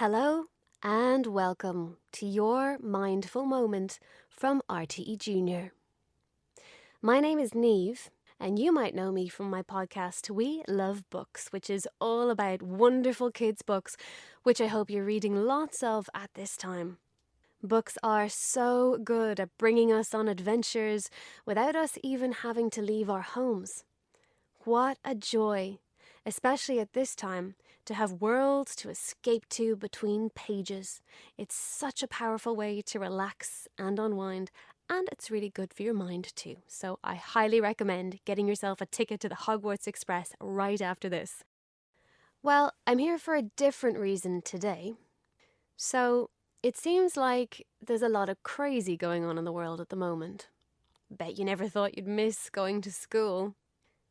Hello and welcome to your mindful moment from RTE Junior. My name is Neve, and you might know me from my podcast We Love Books, which is all about wonderful kids' books, which I hope you're reading lots of at this time. Books are so good at bringing us on adventures without us even having to leave our homes. What a joy, especially at this time, to have worlds to escape to between pages. It's such a powerful way to relax and unwind, and it's really good for your mind too. So I highly recommend getting yourself a ticket to the Hogwarts Express right after this. Well, I'm here for a different reason today. So, it seems like there's a lot of crazy going on in the world at the moment. Bet you never thought you'd miss going to school.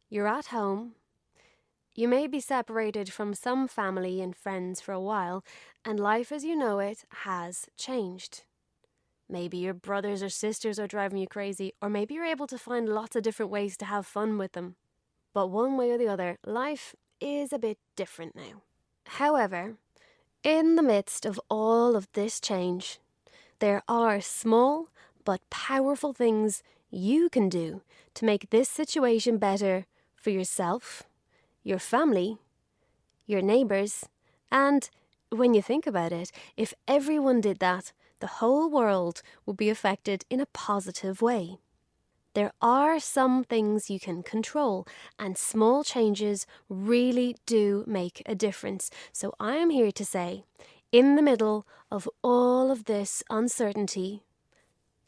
You're at home. You may be separated from some family and friends for a while, and life as you know it has changed. Maybe your brothers or sisters are driving you crazy, or maybe you're able to find lots of different ways to have fun with them. But one way or the other, life is a bit different now. However, in the midst of all of this change, there are small but powerful things you can do to make this situation better for yourself, your family, your neighbours, and when you think about it, if everyone did that, the whole world would be affected in a positive way. There are some things you can control, and small changes really do make a difference. So I am here to say, in the middle of all of this uncertainty,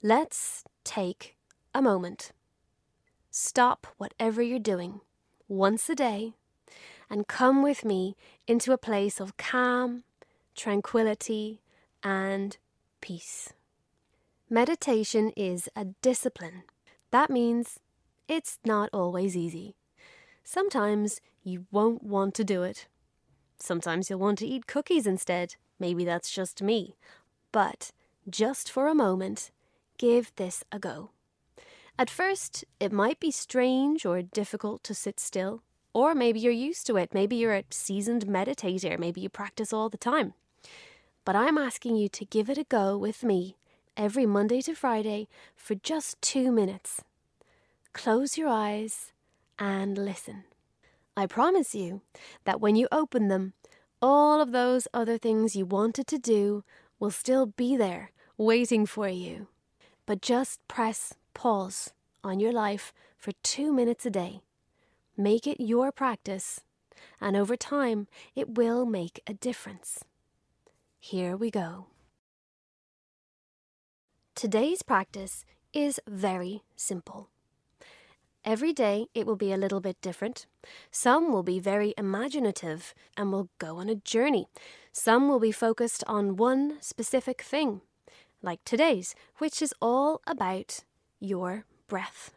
let's take a moment. Stop whatever you're doing once a day and come with me into a place of calm, tranquility, and peace. Meditation is a discipline that means it's not always easy. Sometimes you won't want to do it. Sometimes you'll want to eat cookies instead. Maybe that's just me. But just for a moment, give this a go. At first, it might be strange or difficult to sit still, or maybe you're used to it. Maybe you're a seasoned meditator. Maybe you practice all the time. But I'm asking you to give it a go with me every Monday to Friday for just two minutes. Close your eyes and listen. I promise you that when you open them, all of those other things you wanted to do will still be there waiting for you. But just press pause on your life for two minutes a day. Make it your practice, and over time, it will make a difference. Here we go. Today's practice is very simple. Every day it will be a little bit different. Some will be very imaginative and will go on a journey. Some will be focused on one specific thing, like today's, which is all about your breath.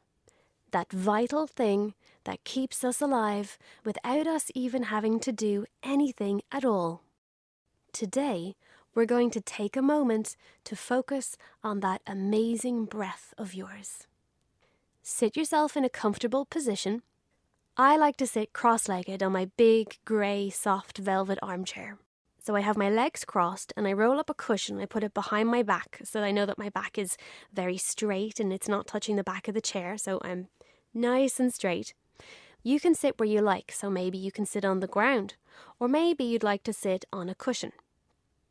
That vital thing that keeps us alive without us even having to do anything at all. Today, we're going to take a moment to focus on that amazing breath of yours. Sit yourself in a comfortable position. I like to sit cross legged on my big, grey, soft velvet armchair. So I have my legs crossed and I roll up a cushion. I put it behind my back so I know that my back is very straight and it's not touching the back of the chair. So I'm nice and straight. You can sit where you like, so maybe you can sit on the ground, or maybe you'd like to sit on a cushion.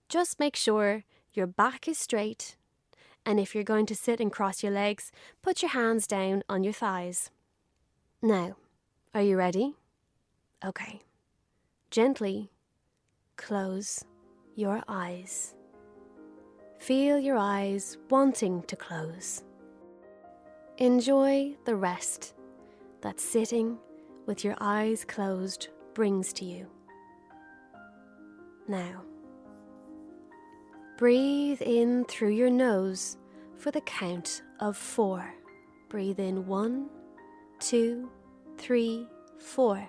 Just make sure your back is straight, and if you're going to sit and cross your legs, put your hands down on your thighs. Now, are you ready? Okay. Gently close your eyes. Feel your eyes wanting to close. Enjoy the rest that sitting with your eyes closed brings to you. Now, Breathe in through your nose for the count of four. Breathe in one, two, three, four.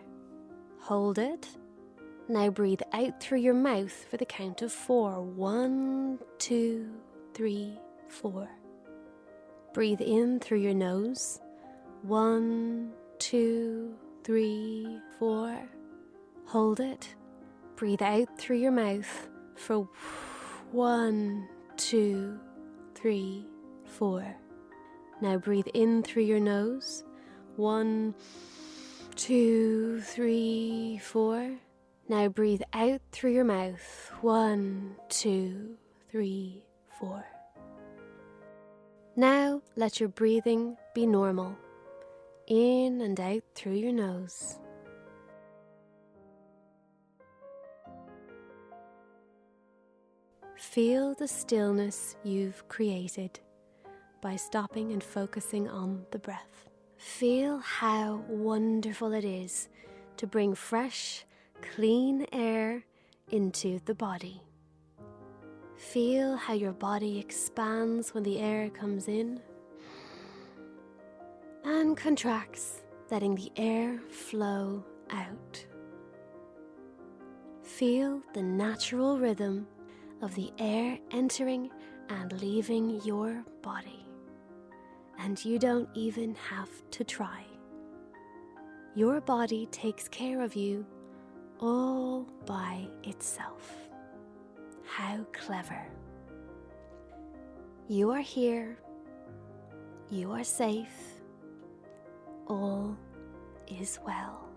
Hold it. Now breathe out through your mouth for the count of four. One, two, three, four. Breathe in through your nose. One, two, three, four. Hold it. Breathe out through your mouth for one, two, three, four. Now breathe in through your nose. One, two, three, four. Now breathe out through your mouth. One, two, three, four. Now let your breathing be normal. In and out through your nose. Feel the stillness you've created by stopping and focusing on the breath. Feel how wonderful it is to bring fresh, clean air into the body. Feel how your body expands when the air comes in and contracts, letting the air flow out. Feel the natural rhythm of the air entering and leaving your body. And you don't even have to try. Your body takes care of you all by itself. How clever. You are here. You are safe. All is well.